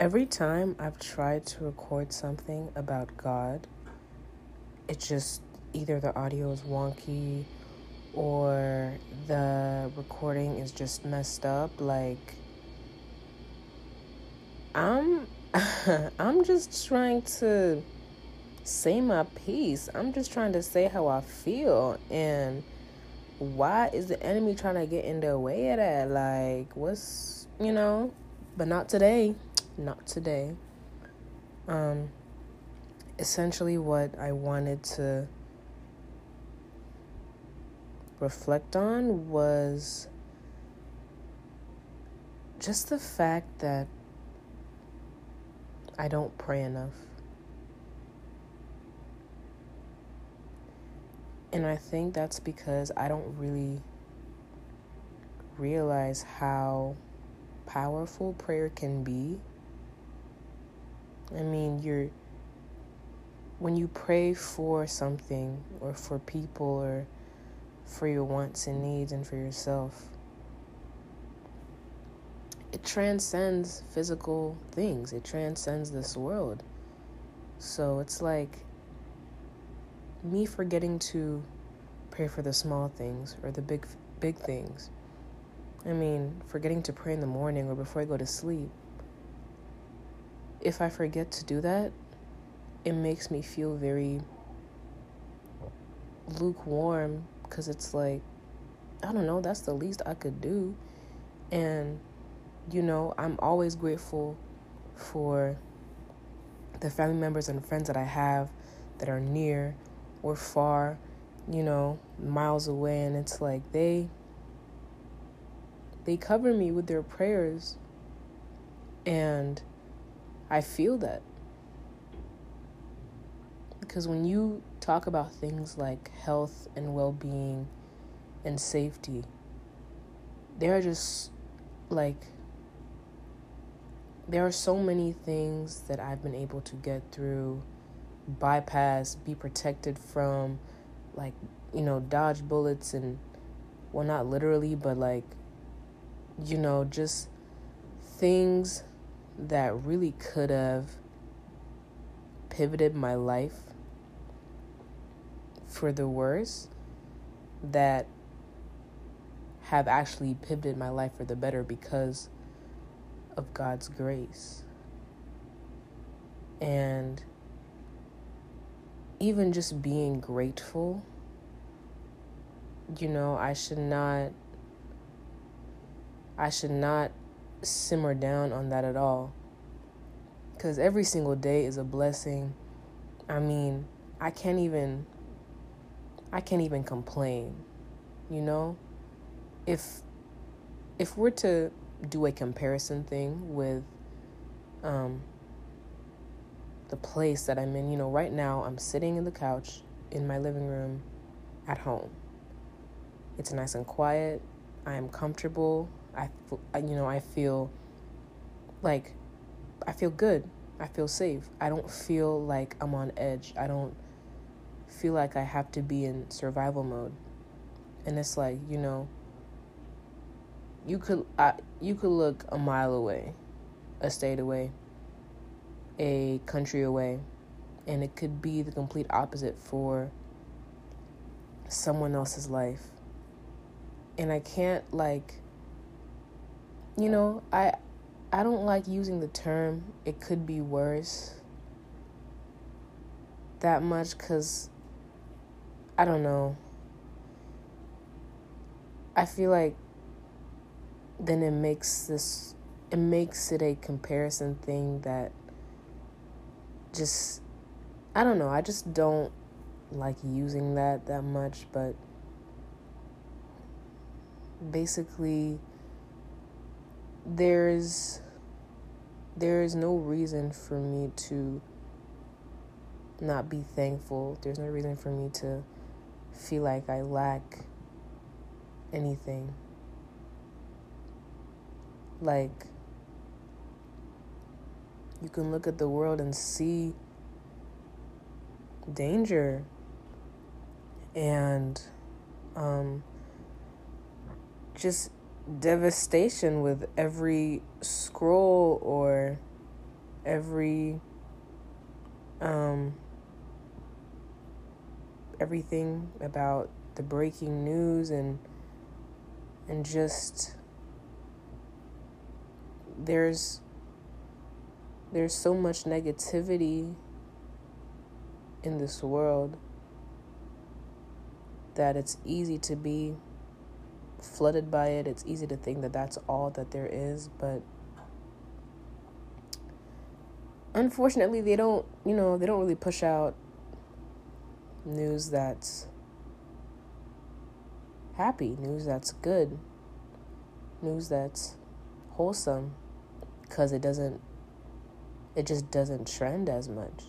every time I've tried to record something about God, it just either the audio is wonky or the recording is just messed up. Like, I'm I'm just trying to say my piece. I'm just trying to say how I feel and why is the enemy trying to get in the way of that? Like, what's, you know, but not today. Not today. Um essentially what I wanted to reflect on was just the fact that I don't pray enough. And I think that's because I don't really realize how powerful prayer can be. I mean, you're when you pray for something or for people or for your wants and needs and for yourself, it transcends physical things, it transcends this world. So it's like me forgetting to pray for the small things or the big big things. I mean, forgetting to pray in the morning or before I go to sleep. If I forget to do that, it makes me feel very lukewarm because it's like, I don't know, that's the least I could do. And, you know, I'm always grateful for the family members and friends that I have that are near or far, you know, miles away. And it's like they. They cover me with their prayers, and I feel that. Because when you talk about things like health and well being and safety, there are just like, there are so many things that I've been able to get through, bypass, be protected from, like, you know, dodge bullets and, well, not literally, but like, you know, just things that really could have pivoted my life for the worse that have actually pivoted my life for the better because of God's grace. And even just being grateful, you know, I should not I should not simmer down on that at all. Cuz every single day is a blessing. I mean, I can't even I can't even complain. You know? If if we're to do a comparison thing with um the place that I'm in, you know, right now I'm sitting in the couch in my living room at home. It's nice and quiet. I am comfortable. I you know, I feel like I feel good. I feel safe. I don't feel like I'm on edge. I don't feel like I have to be in survival mode. And it's like, you know, you could I, you could look a mile away, a state away, a country away, and it could be the complete opposite for someone else's life. And I can't like you know, I I don't like using the term it could be worse that much cuz I don't know. I feel like then it makes this it makes it a comparison thing that just I don't know, I just don't like using that that much, but basically there's there is no reason for me to not be thankful. There's no reason for me to feel like I lack anything. Like, you can look at the world and see danger and um, just devastation with every scroll or every um everything about the breaking news and and just there's there's so much negativity in this world that it's easy to be flooded by it. It's easy to think that that's all that there is, but unfortunately, they don't, you know, they don't really push out news that's happy, news that's good, news that's wholesome because it doesn't it just doesn't trend as much.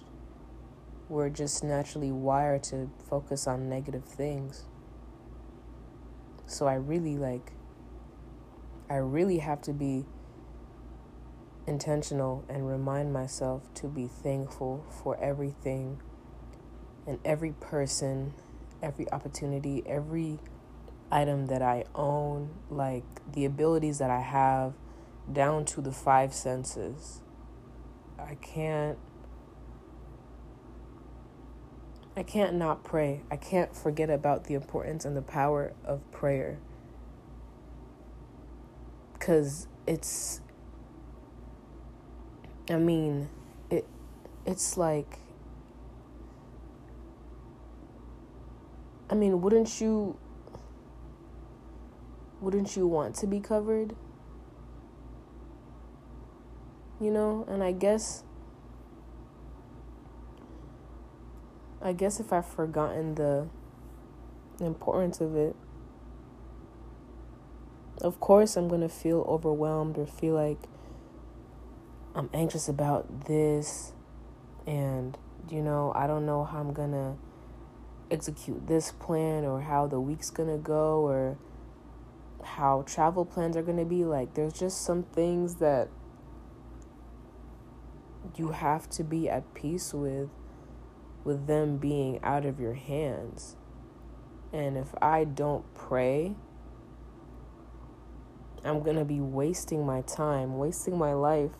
We're just naturally wired to focus on negative things. So I really like, I really have to be intentional and remind myself to be thankful for everything and every person, every opportunity, every item that I own, like the abilities that I have down to the five senses. I can't I can't not pray. I can't forget about the importance and the power of prayer. Cuz it's I mean, it it's like I mean, wouldn't you wouldn't you want to be covered? You know, and I guess I guess if I've forgotten the importance of it, of course I'm going to feel overwhelmed or feel like I'm anxious about this and you know, I don't know how I'm going to execute this plan or how the week's going to go or how travel plans are going to be. Like there's just some things that you have to be at peace with with them being out of your hands. And if I don't pray, I'm going to be wasting my time, wasting my life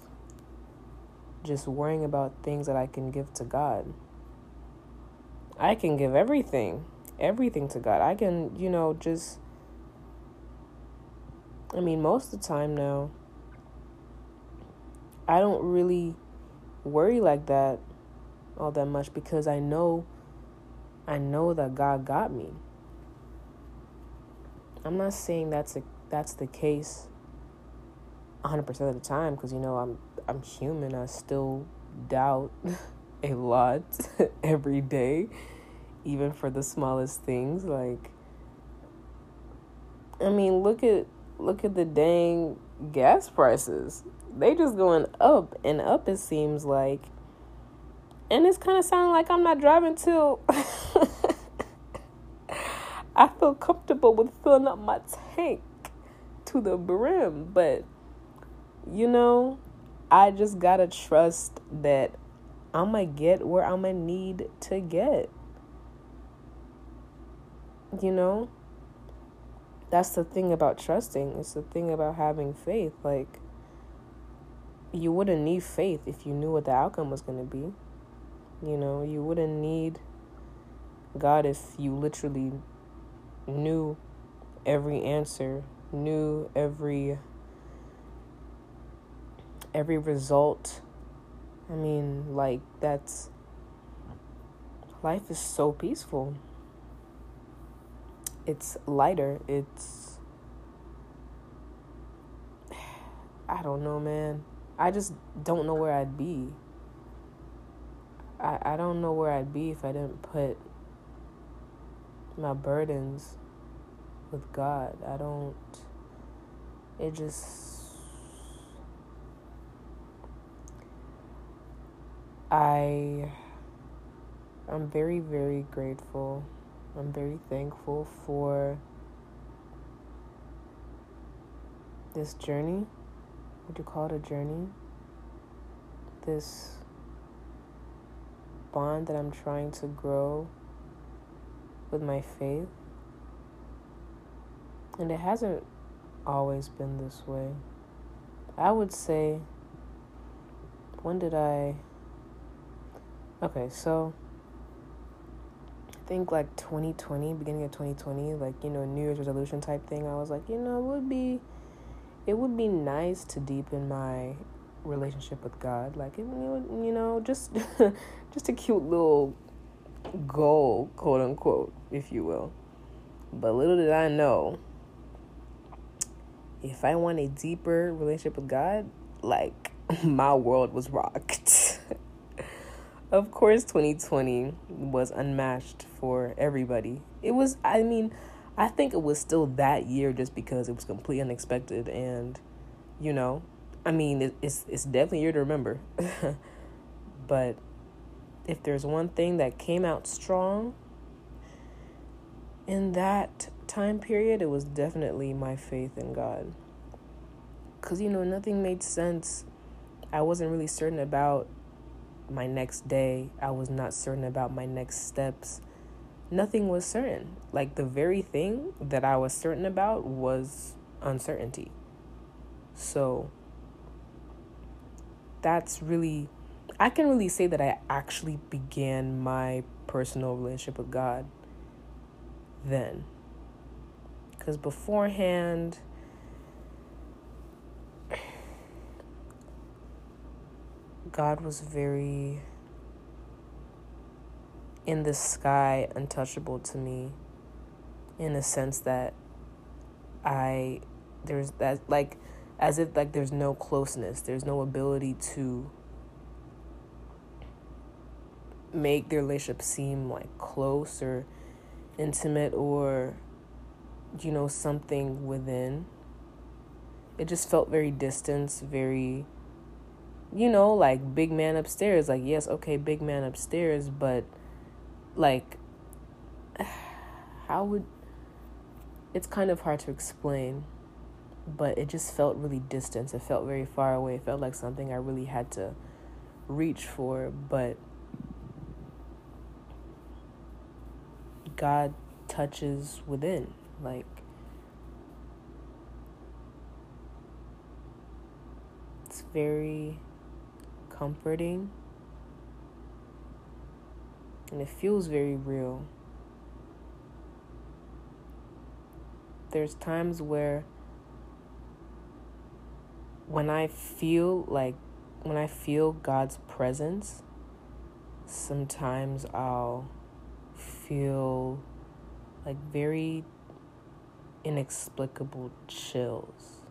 just worrying about things that I can give to God. I can give everything, everything to God. I can, you know, just. I mean, most of the time now, I don't really worry like that all that much because I know I know that God got me. I'm not saying that's a that's the case 100% of the time because you know I'm I'm human. I still doubt a lot every day even for the smallest things like I mean, look at look at the dang gas prices. They just going up and up it seems like and it's kind of sounding like I'm not driving till I feel comfortable with filling up my tank to the brim. But, you know, I just gotta trust that I'm gonna get where I'm gonna need to get. You know? That's the thing about trusting. It's the thing about having faith. Like, you wouldn't need faith if you knew what the outcome was gonna be. You know, you wouldn't need God if you literally knew every answer, knew every every result. I mean, like that's life is so peaceful. It's lighter. It's I don't know, man. I just don't know where I'd be I, I don't know where I'd be if I didn't put my burdens with God. I don't, it just, I, I'm very, very grateful. I'm very thankful for this journey. Would you call it a journey? This bond that I'm trying to grow with my faith. And it hasn't always been this way. I would say when did I Okay, so I think like 2020, beginning of 2020, like, you know, New Year's resolution type thing, I was like, you know, it would be it would be nice to deepen my relationship with God. Like, you know, just just a cute little goal, quote unquote, if you will. But little did I know, if I want a deeper relationship with God, like my world was rocked. of course, 2020 was unmatched for everybody. It was, I mean, I think it was still that year just because it was completely unexpected and, you know, I mean, it's it's definitely year to remember. but if there's one thing that came out strong in that time period, it was definitely my faith in God. Cuz you know, nothing made sense. I wasn't really certain about my next day. I was not certain about my next steps. Nothing was certain. Like the very thing that I was certain about was uncertainty. So that's really I can really say that I actually began my personal relationship with God then. Cuz beforehand God was very in the sky, untouchable to me, in a sense that I, there's that, like, as if like there's no closeness, there's no ability to make their relationship seem like close or intimate or you know something within. It just felt very distant very you know like big man upstairs. Like yes okay big man upstairs but like how would it's kind of hard to explain but it just felt really distant. It felt very far away. It felt like something I really had to reach for, but God touches within. Like, it's very comforting and it feels very real. There's times where when I feel like when I feel God's presence, sometimes I'll feel like very inexplicable chills.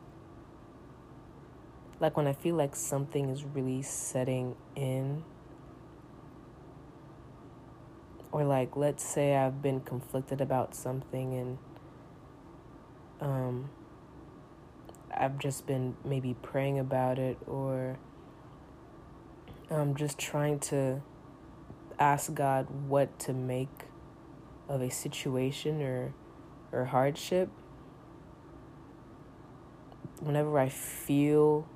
Like when I feel like something is really setting in. Or like let's say I've been conflicted about something and um I've just been maybe praying about it or I'm just trying to ask God what to make of a situation or or hardship. Whenever I feel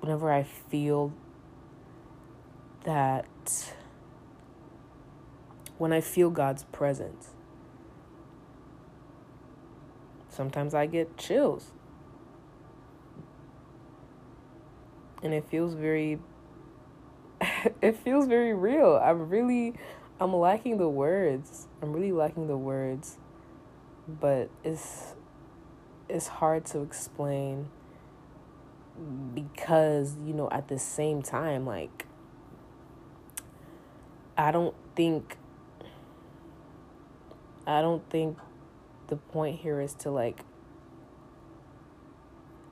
whenever I feel that when I feel God's presence sometimes I get chills. And it feels very it feels very real. I'm really I'm lacking the words. I'm really lacking the words. But it's it's hard to explain because, you know, at the same time like I don't think I don't think the point here is to like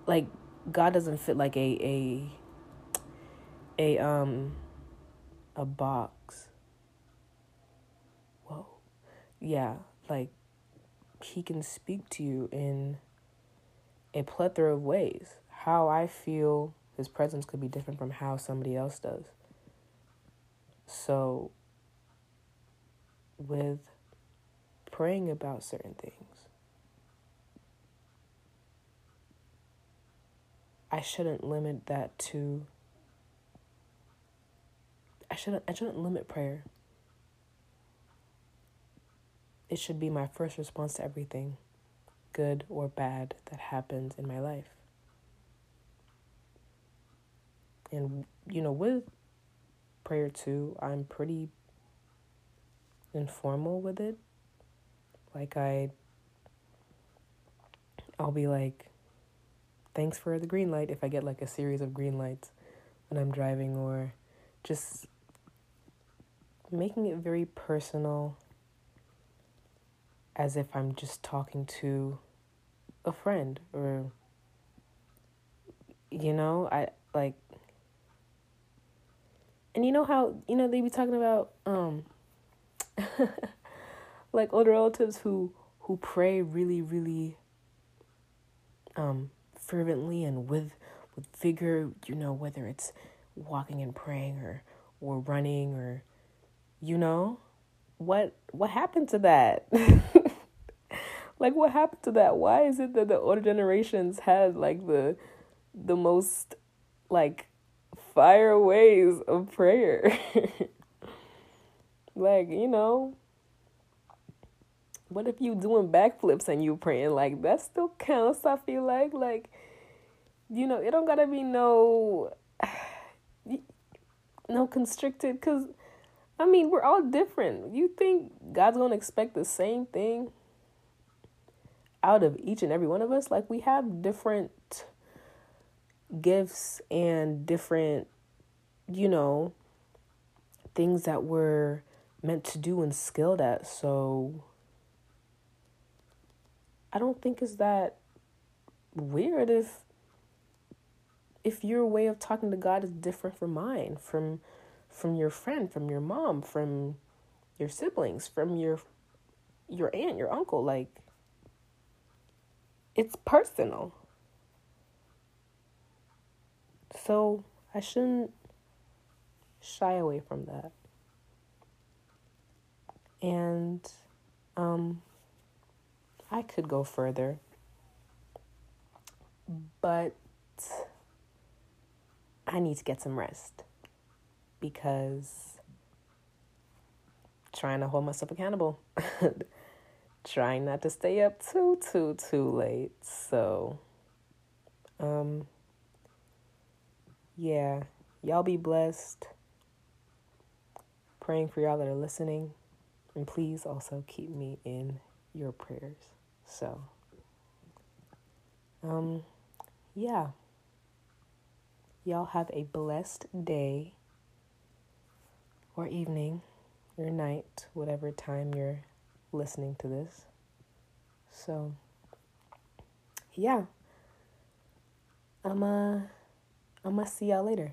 like God doesn't fit like a a a um a box. Whoa. Yeah, like he can speak to you in a plethora of ways. How I feel his presence could be different from how somebody else does. So with praying about certain things. I shouldn't limit that to I shouldn't I shouldn't limit prayer. It should be my first response to everything, good or bad, that happens in my life. And, you know, with prayer too, I'm pretty informal with it. Like, I, I'll be like, thanks for the green light if I get like a series of green lights when I'm driving, or just making it very personal as if I'm just talking to a friend or you know, I like and you know how, you know, they be talking about um like older relatives who who pray really, really um fervently and with with vigor, you know, whether it's walking and praying or or running or you know, what what happened to that? like what happened to that? Why is it that the older generations had like the the most like fire ways of prayer? like, you know, what if you doing backflips and you praying like that still counts, I feel like like you know, it don't gotta be no no constricted cuz I mean, we're all different. You think God's to expect the same thing out of each and every one of us? Like, we have different gifts and different, you know, things that we're meant to do and skilled at. So, I don't think it's that weird if if your way of talking to God is different from mine, from from your friend, from your mom, from your siblings, from your your aunt, your uncle, like it's personal. So I shouldn't shy away from that. And um I could go further. But I need to get some rest because trying to hold myself accountable. trying not to stay up too too too late. So um yeah, y'all be blessed. Praying for y'all that are listening. And please also keep me in your prayers. So um yeah. Y'all have a blessed day or evening or night, whatever time you're listening to this. So, yeah. I'm uh I'm gonna see y'all later.